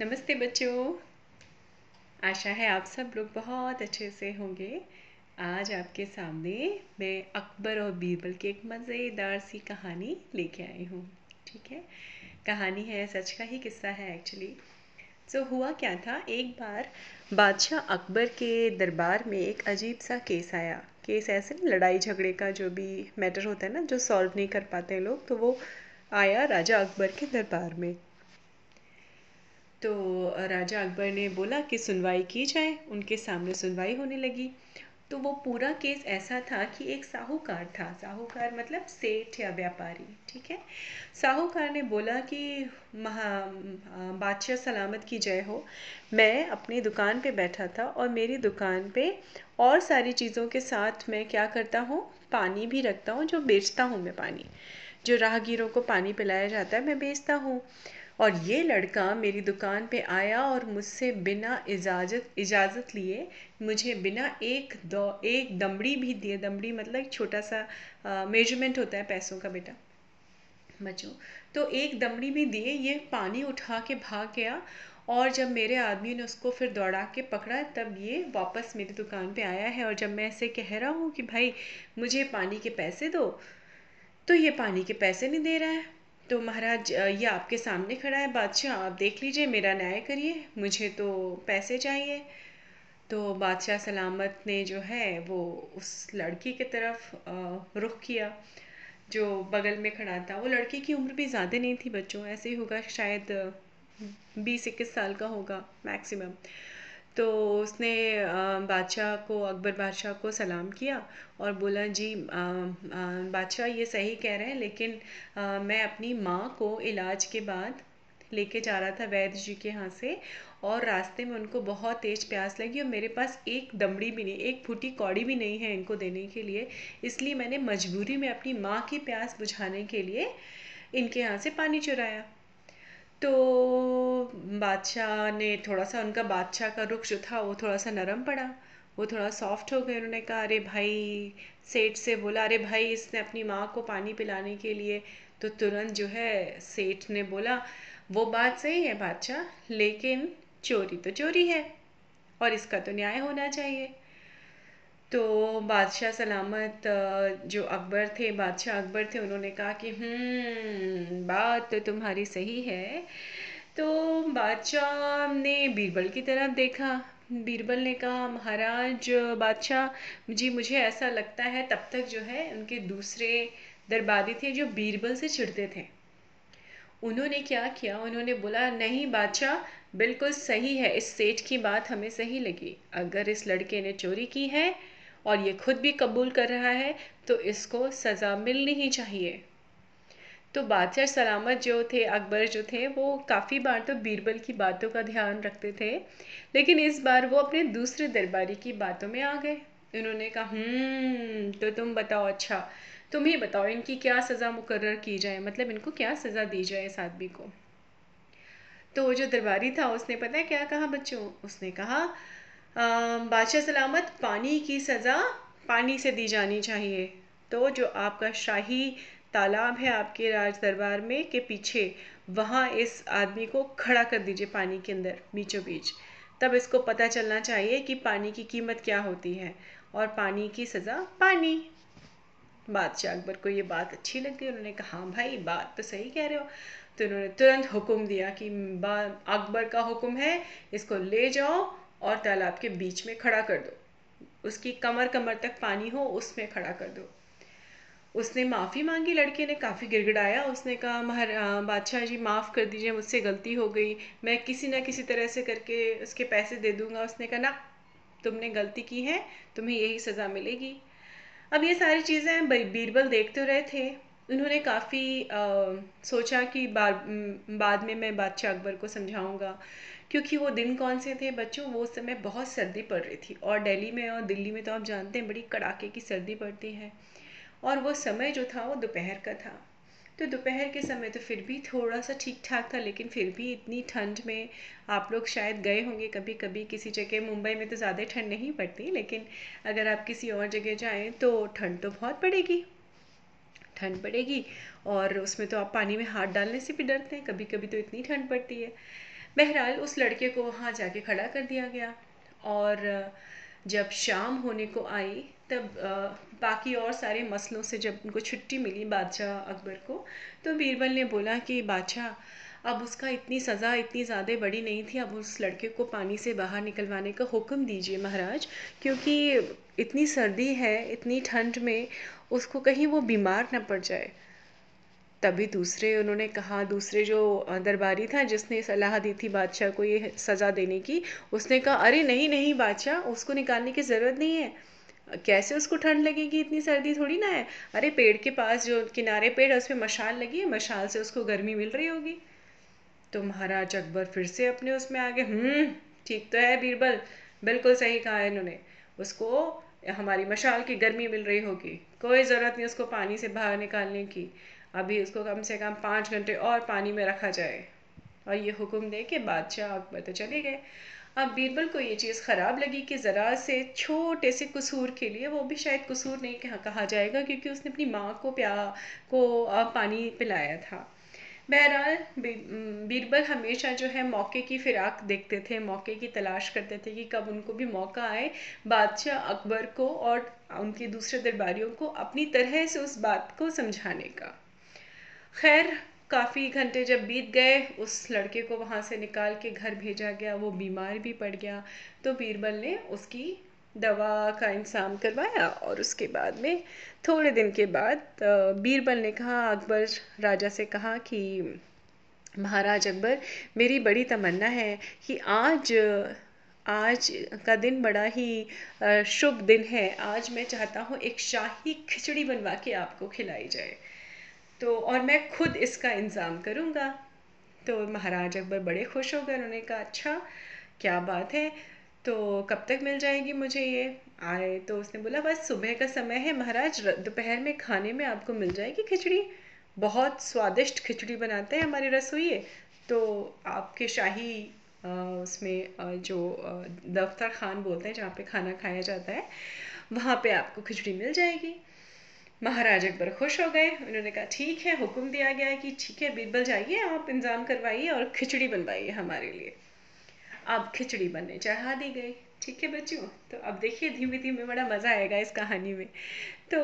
नमस्ते बच्चों। आशा है आप सब लोग बहुत अच्छे से होंगे। आज आपके सामने मैं अकबर और बीरबल की एक मज़ेदार सी कहानी लेके आई हूँ ठीक है? कहानी है सच का ही किस्सा है एक्चुअली सो so, हुआ क्या था? एक बार बादशाह अकबर के दरबार में एक अजीब सा केस आया। केस ऐसे लड़ाई झगड़े का जो भी मैटर होता है ना जो सॉल्व नहीं कर पाते हैं लोग तो वो आया राजा अकबर के दरबार में। तो राजा अकबर ने बोला कि सुनवाई की जाए, उनके सामने सुनवाई होने लगी। तो वो पूरा केस ऐसा था कि एक साहूकार था। साहूकार मतलब सेठ या व्यापारी, ठीक है? साहूकार ने बोला कि, महा बादशाह सलामत की जय हो। मैं अपनी दुकान पे बैठा था और मेरी दुकान पे और सारी चीज़ों के साथ मैं क्या करता हूँ? पानी भी रखता हूँ, जो बेचता हूँ मैं पानी। जो राहगीरों को पानी पिलाया जाता है, मैं बेचता हूँ। और ये लड़का मेरी दुकान पे आया और मुझसे बिना इजाज़त इजाज़त लिए मुझे बिना एक दो, एक दमड़ी भी दिए। दमड़ी मतलब एक छोटा सा मेज़रमेंट होता है पैसों का बेटा। बच्चों तो एक दमड़ी भी दिए, ये पानी उठा के भाग गया और जब मेरे आदमी ने उसको फिर दौड़ा के पकड़ा, तब ये वापस मेरी दुकान पे आया है। और जब मैं ऐसे कह रहा हूँ कि, भाई, मुझे पानी के पैसे दो। तो ये पानी के पैसे नहीं दे रहा है। तो महाराज ये आपके सामने खड़ा है बादशाह। आप देख लीजिए, मेरा न्याय करिए, मुझे तो पैसे चाहिए। तो बादशाह सलामत ने जो है, वो उस लड़की की तरफ़ रुख किया, जो बगल में खड़ा था। वो लड़की की उम्र भी ज़्यादा नहीं थी, बच्चों, ऐसे ही होगा, शायद, बीस इक्कीस साल का होगा, मैक्सिमम। तो उसने बादशाह को अकबर बादशाह को सलाम किया और बोला जी बादशाह ये सही कह रहे हैं लेकिन आ, मैं अपनी माँ को इलाज के बाद लेके जा रहा था वैद्य जी के यहाँ से और रास्ते में उनको बहुत तेज़ प्यास लगी और मेरे पास एक दमड़ी भी नहीं एक फूटी कौड़ी भी नहीं है इनको देने के लिए। इसलिए मैंने मजबूरी में अपनी माँ की प्यास बुझाने के लिए इनके यहाँ से पानी चुराया। तो बादशाह ने थोड़ा सा उनका बादशाह का रुख जो था, वो थोड़ा सा नरम पड़ा। वो थोड़ा सॉफ्ट हो गए। उन्होंने कहा, अरे भाई, सेठ से बोला, अरे भाई, इसने अपनी माँ को पानी पिलाने के लिए तो तुरंत जो है सेठ ने बोला, वो बात सही है बादशाह, लेकिन चोरी तो चोरी है और इसका तो न्याय होना चाहिए। तो बादशाह सलामत जो अकबर थे, बादशाह अकबर थे, उन्होंने कहा कि हम्म बात तो तुम्हारी सही है। तो बादशाह ने बीरबल की तरफ़ देखा। बीरबल ने कहा, महाराज, बादशाह, जी, मुझे ऐसा लगता है, तब तक जो है, उनके दूसरे दरबारी थे, जो बीरबल से चिढ़ते थे। उन्होंने क्या किया? उन्होंने बोला, नहीं, बादशाह, बिल्कुल सही है, इस सेठ की बात हमें सही लगी। अगर इस लड़के ने चोरी की है और ये खुद भी कबूल कर रहा है तो इसको सज़ा मिलनी ही चाहिए। तो बादशाह सलामत जो थे, अकबर जो थे, वो काफ़ी बार तो बीरबल की बातों का ध्यान रखते थे, लेकिन इस बार वो अपने दूसरे दरबारी की बातों में आ गए। उन्होंने कहा हम्म तो तुम बताओ अच्छा तुम ही बताओ इनकी क्या सज़ा मुकर्र की जाए मतलब इनको क्या सज़ा दी जाए इस आदमी को? तो वो जो दरबारी था, उसने पता है क्या कहा बच्चों? उसने कहा बादशाह सलामत पानी की सज़ा पानी से दी जानी चाहिए। तो जो आपका शाही तालाब है आपके राज दरबार में के पीछे, वहाँ इस आदमी को खड़ा कर दीजिए पानी के अंदर, बीचों बीच। तब इसको पता चलना चाहिए कि पानी की कीमत क्या होती है। और पानी की सज़ा पानी। बादशाह अकबर को ये बात अच्छी लगी उन्होंने कहा हाँ भाई, बात तो सही कह रहे हो। तो उन्होंने तुरंत हुक्म दिया कि अकबर का हुक्म है, इसको ले जाओ और तालाब के बीच में खड़ा कर दो। उसकी कमर कमर तक पानी हो, उसमें खड़ा कर दो। उसने माफ़ी मांगी, लड़के ने काफ़ी गिड़गिड़ाया। उसने कहा, महार बादशाह जी, माफ़ कर दीजिए, मुझसे गलती हो गई। मैं किसी ना किसी तरह से करके उसके पैसे दे दूँगा। उसने कहा, ना, तुमने गलती की है, तुम्हें यही सज़ा मिलेगी। अब ये सारी चीज़ें बीरबल देखते रहे थे। उन्होंने काफ़ी सोचा कि बाद में मैं बादशाह अकबर को समझाऊँगा। क्योंकि वो दिन कौन से थे बच्चों? वो समय बहुत सर्दी पड़ रही थी। और दिल्ली में और दिल्ली में तो आप जानते हैं, बड़ी कड़ाके की सर्दी पड़ती है। और वो समय जो था, वो दोपहर का था। तो दोपहर के समय तो फिर भी थोड़ा सा ठीक ठाक था, लेकिन फिर भी इतनी ठंड में आप लोग शायद गए होंगे कभी कभी किसी जगह मुंबई में तो ज़्यादा ठंड नहीं पड़ती, लेकिन अगर आप किसी और जगह जाएँ तो ठंड तो बहुत पड़ेगी। ठंड पड़ेगी। और उसमें तो आप पानी में हाथ डालने से भी डरते हैं कभी कभी तो इतनी ठंड पड़ती है। बहरहाल उस लड़के को वहाँ जाके खड़ा कर दिया गया और जब शाम होने को आई, तब बाकी और सारे मसलों से जब उनको छुट्टी मिली बादशाह अकबर को तो बीरबल ने बोला कि, बादशाह, अब उसका इतनी सज़ा इतनी ज़्यादा बड़ी नहीं थी, अब उस लड़के को पानी से बाहर निकलवाने का हुक्म दीजिए महाराज, क्योंकि इतनी सर्दी है, इतनी ठंड में, उसको कहीं वो बीमार ना पड़ जाए। तभी दूसरे उन्होंने कहा, दूसरे जो दरबारी था जिसने सलाह दी थी बादशाह को ये सज़ा देने की, उसने कहा, अरे, नहीं नहीं बादशाह, उसको निकालने की ज़रूरत नहीं है। कैसे उसको ठंड लगेगी इतनी सर्दी थोड़ी ना है? अरे, पेड़ के पास जो किनारे पेड़ है, उसमें मशाल लगी है, मशाल से उसको गर्मी मिल रही होगी। तो महाराज अकबर फिर से अपने उसमें आ गए। हम्म ठीक तो है बीरबल, बिल्कुल सही कहा है इन्होंने। उसको हमारी मशाल की गर्मी मिल रही होगी। कोई ज़रूरत नहीं उसको पानी से बाहर निकालने की। अभी उसको कम से कम पाँच घंटे और पानी में रखा जाए। और ये हुक्म दे के बादशाह अकबर तो चले गए। अब बीरबल को ये चीज़ ख़राब लगी कि ज़रा से छोटे से कसूर के लिए वो भी शायद कसूर नहीं कहा, कहा जाएगा क्योंकि उसने अपनी माँ को प्या को पानी पिलाया था। बहरहाल बीरबल हमेशा जो है मौके की फिराक देखते थे मौके की तलाश करते थे कि कब उनको भी मौका आए बादशाह अकबर को और उनके दूसरे दरबारियों को अपनी तरह से उस बात को समझाने का। खैर, काफ़ी घंटे जब बीत गए, उस लड़के को वहाँ से निकाल के घर भेजा गया, वो बीमार भी पड़ गया। तो बीरबल ने उसकी दवा का इंतज़ाम करवाया और उसके बाद में, थोड़े दिन के बाद बीरबल ने कहा, अकबर राजा से कहा कि, महाराज अकबर, मेरी बड़ी तमन्ना है कि आज आज का दिन बड़ा ही शुभ दिन है। आज मैं चाहता हूँ एक शाही खिचड़ी बनवा के आपको खिलाई जाए। तो और मैं खुद इसका इंतज़ाम करूँगा। तो महाराज अकबर बड़े खुश हो गए, उन्होंने कहा अच्छा क्या बात है। तो कब तक मिल जाएगी मुझे ये? आए तो उसने बोला, बस सुबह का समय है महाराज दोपहर में खाने में आपको मिल जाएगी खिचड़ी। बहुत स्वादिष्ट खिचड़ी बनाते हैं हमारे रसोई तो आपके शाही उसमें जो दफ्तर खान बोलते हैं, जहाँ पे खाना खाया जाता है, वहाँ पे आपको खिचड़ी मिल जाएगी। महाराज अकबर खुश हो गए। उन्होंने कहा, ठीक है, हुक्म दिया गया है कि ठीक है, बीरबल जाइए, आप इंतज़ाम करवाइए और खिचड़ी बनवाइए हमारे लिए। अब खिचड़ी बनने चढ़ा दी गई। ठीक है बच्चों तो अब देखिए धीमे धीमे बड़ा मज़ा आएगा इस कहानी में। तो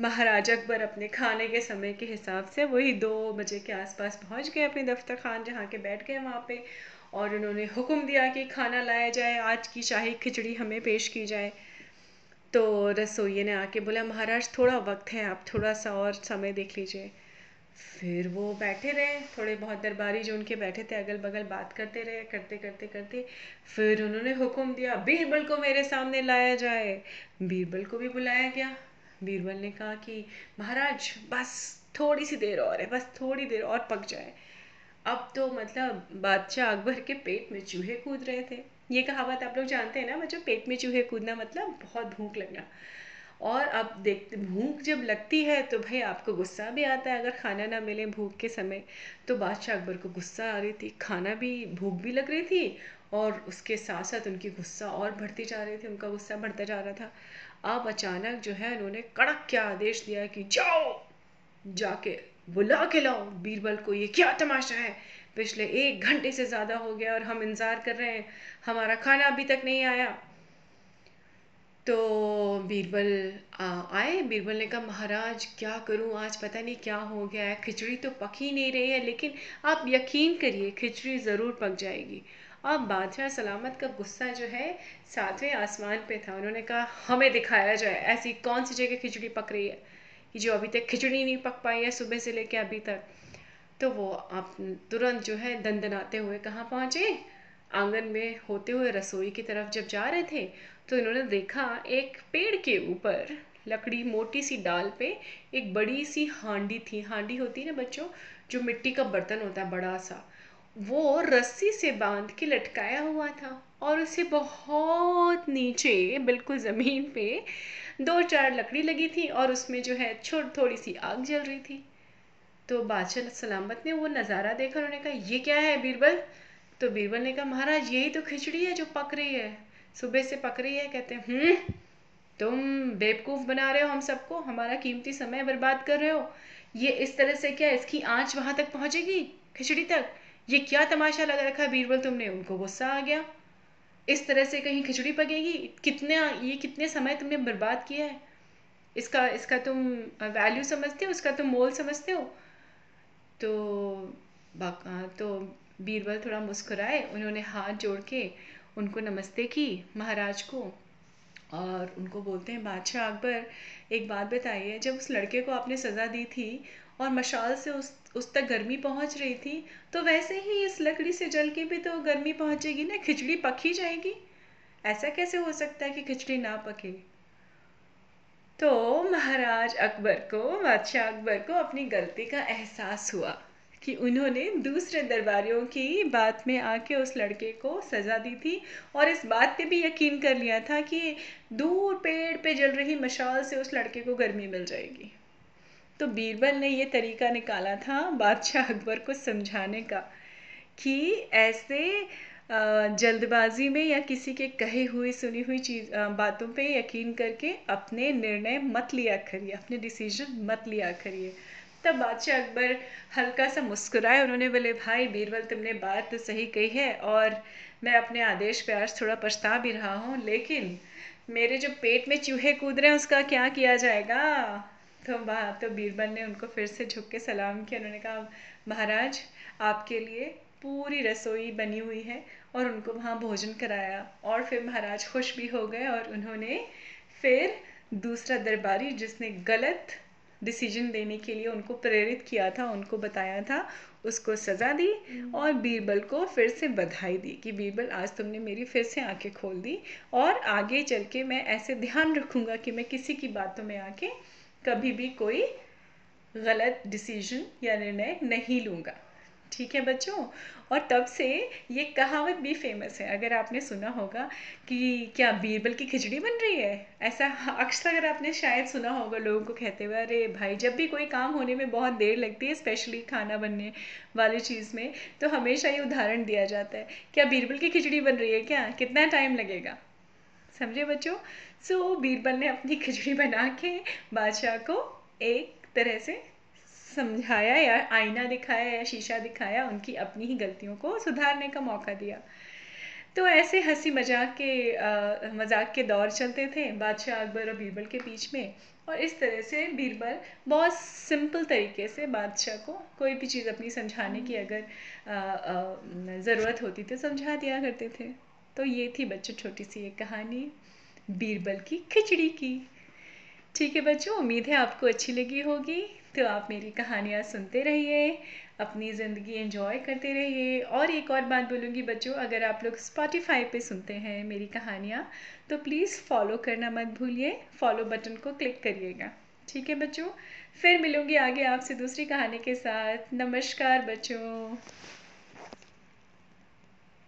महाराज अकबर अपने खाने के समय के हिसाब से वही दो बजे के आसपास पहुँच गए अपने दफ्तर खान, जहाँ के बैठ गए वहाँ पे। और उन्होंने हुक्म दिया कि खाना लाया जाए, आज की शाही खिचड़ी हमें पेश की जाए। तो रसोइये ने आके बोला, महाराज, थोड़ा वक्त है, आप थोड़ा सा और समय देख लीजिए। फिर वो बैठे रहे, थोड़े बहुत दरबारी जो उनके बैठे थे अगल बगल बात करते रहे, करते करते करते। फिर उन्होंने हुक्म दिया, बीरबल को मेरे सामने लाया जाए। बीरबल को भी बुलाया गया। बीरबल ने कहा कि, महाराज, बस थोड़ी सी देर और है, बस थोड़ी देर और पक जाए। अब तो मतलब बादशाह अकबर के पेट में चूहे कूद रहे थे। ये कहावत आप लोग जानते हैं ना, बच्चों, पेट में चूहे कूदना मतलब बहुत भूख लगना। और अब देखते भूख जब लगती है तो भाई आपको गुस्सा भी आता है, अगर खाना ना मिले भूख के समय। तो बादशाह अकबर को गुस्सा आ रही थी, खाना भी, भूख भी लग रही थी, और उसके साथ साथ उनकी गुस्सा और बढ़ती जा रही थी, उनका गुस्सा बढ़ता जा रहा था। अब अचानक जो है उन्होंने कड़क क्या आदेश दिया कि जाओ, जाके बुला के लाओ, बीरबल को, ये क्या तमाशा है? पिछले एक घंटे से ज़्यादा हो गया और हम इंतज़ार कर रहे हैं। हमारा खाना अभी तक नहीं आया। तो बीरबल आए? बीरबल ने कहा, महाराज, क्या करूँ? आज पता नहीं क्या हो गया है। खिचड़ी तो पक ही नहीं रही है, लेकिन आप यकीन करिए, खिचड़ी ज़रूर पक जाएगी। अब बादशाह सलामत का गुस्सा जो है, सातवें आसमान पे था। उन्होंने कहा, हमें दिखाया जाए, ऐसी कौन सी जगह खिचड़ी पक रही है? कि जो अभी तक खिचड़ी नहीं पक पाई है सुबह से लेके अभी तक तो वो आप तुरंत जो है दंदनाते हुए कहाँ पहुँचे? आँगन में होते हुए रसोई की तरफ़ जब जा रहे थे तो इन्होंने देखा एक पेड़ के ऊपर लकड़ी मोटी सी डाल पे एक बड़ी सी हांडी थी। हांडी होती है ना बच्चों, जो मिट्टी का बर्तन होता है बड़ा सा, वो रस्सी से बाँध के लटकाया हुआ था और उसे बहुत नीचे, बिल्कुल ज़मीन पे दो चार लकड़ी लगी थी और उसमें जो है छोट थोड़ी सी आग जल रही थी। तो बादशाह सलामत ने वो नज़ारा देखा उन्होंने कहा, ये क्या है बीरबल? तो बीरबल ने कहा, महाराज, यही तो खिचड़ी है जो पक रही है। सुबह से पक रही है। कहते हैं हम्म तुम बेवकूफ़ बना रहे हो हम सबको। हमारा कीमती समय बर्बाद कर रहे हो। ये इस तरह से क्या इसकी आँच वहाँ तक पहुँचेगी? खिचड़ी तक? ये क्या तमाशा लगा रखा बीरबल तुमने? उनको गुस्सा आ गया। इस तरह से कहीं खिचड़ी पकेगी? कितने, ये कितने समय तुमने बर्बाद किया है? इसका इसका तुम वैल्यू समझते हो? उसका तुम मोल समझते हो? तो तो बीरबल थोड़ा मुस्कुराए। उन्होंने हाथ जोड़ के उनको नमस्ते की महाराज को और उनको बोलते हैं, बादशाह अकबर, एक बात बताइए, जब उस लड़के को आपने सज़ा दी थी और मशाल से उस उस तक गर्मी पहुँच रही थी तो वैसे ही इस लकड़ी से जल के भी तो गर्मी पहुंचेगी ना, खिचड़ी पक जाएगी। ऐसा कैसे हो सकता है कि खिचड़ी ना पके? तो महाराज अकबर को, बादशाह अकबर को अपनी गलती का एहसास हुआ कि उन्होंने दूसरे दरबारियों की बात में आके उस लड़के को सज़ा दी थी और इस बात पे भी यकीन कर लिया था कि दूर पेड़ पे जल रही मशाल से उस लड़के को गर्मी मिल जाएगी। तो बीरबल ने ये तरीका निकाला था बादशाह अकबर को समझाने का कि ऐसे जल्दबाजी में या किसी के कहे हुए, सुनी हुई चीज़ बातों पे यकीन करके अपने निर्णय मत लिया करिए, अपने डिसीज़न मत लिया करिए। तब बादशाह अकबर हल्का सा मुस्कुराए, उन्होंने बोले, भाई बीरबल, तुमने बात तो सही कही है और मैं अपने आदेश पे आज थोड़ा पछता भी रहा हूँ, लेकिन मेरे जो पेट में चूहे कूद रहे हैं, उसका क्या किया जाएगा? तो वहाँ तो बीरबल ने उनको फिर से झुक के सलाम किया। उन्होंने कहा महाराज आपके लिए पूरी रसोई बनी हुई है। और उनको वहाँ भोजन कराया। और फिर महाराज खुश भी हो गए और उन्होंने फिर दूसरा दरबारी जिसने गलत डिसीज़न देने के लिए उनको प्रेरित किया था उनको बताया था उसको सज़ा दी और बीरबल को फिर से बधाई दी कि बीरबल आज तुमने मेरी फिर से आँखें खोल दी और आगे चल के मैं ऐसे ध्यान रखूँगा कि मैं किसी की बातों में आके कभी भी कोई गलत डिसीज़न या निर्णय नहीं लूँगा। ठीक है बच्चों? और तब से ये कहावत भी फ़ेमस है। अगर आपने सुना होगा कि क्या बीरबल की खिचड़ी बन रही है? ऐसा अक्सर अगर आपने शायद सुना होगा लोगों को कहते हुए, अरे भाई, जब भी कोई काम होने में बहुत देर लगती है स्पेशली खाना बनने वाली चीज़ में तो हमेशा ये उदाहरण दिया जाता है। क्या बीरबल की खिचड़ी बन रही है क्या? कितना टाइम लगेगा? समझे बच्चों? सो so, बीरबल ने अपनी खिचड़ी बना के बादशाह को एक तरह से समझाया या आईना दिखाया या शीशा दिखाया उनकी अपनी ही गलतियों को सुधारने का मौका दिया। तो ऐसे हँसी मज़ाक के मज़ाक के दौर चलते थे बादशाह अकबर और बीरबल के बीच में। और इस तरह से बीरबल बहुत सिंपल तरीके से बादशाह को कोई भी चीज़ अपनी समझाने की अगर ज़रूरत होती तो समझा दिया करते थे। तो ये थी बच्चों छोटी सी एक कहानी, बीरबल की खिचड़ी की। ठीक है बच्चों, उम्मीद है आपको अच्छी लगी होगी। तो आप मेरी कहानियाँ सुनते रहिए, अपनी ज़िंदगी एंजॉय करते रहिए। और एक और बात बोलूँगी बच्चों, अगर आप लोग स्पॉटिफाई पे सुनते हैं मेरी कहानियाँ तो प्लीज़ फॉलो करना मत भूलिए। फॉलो बटन को क्लिक करिएगा। ठीक है बच्चों, फिर मिलूँगी आगे आपसे दूसरी कहानी के साथ। नमस्कार बच्चों।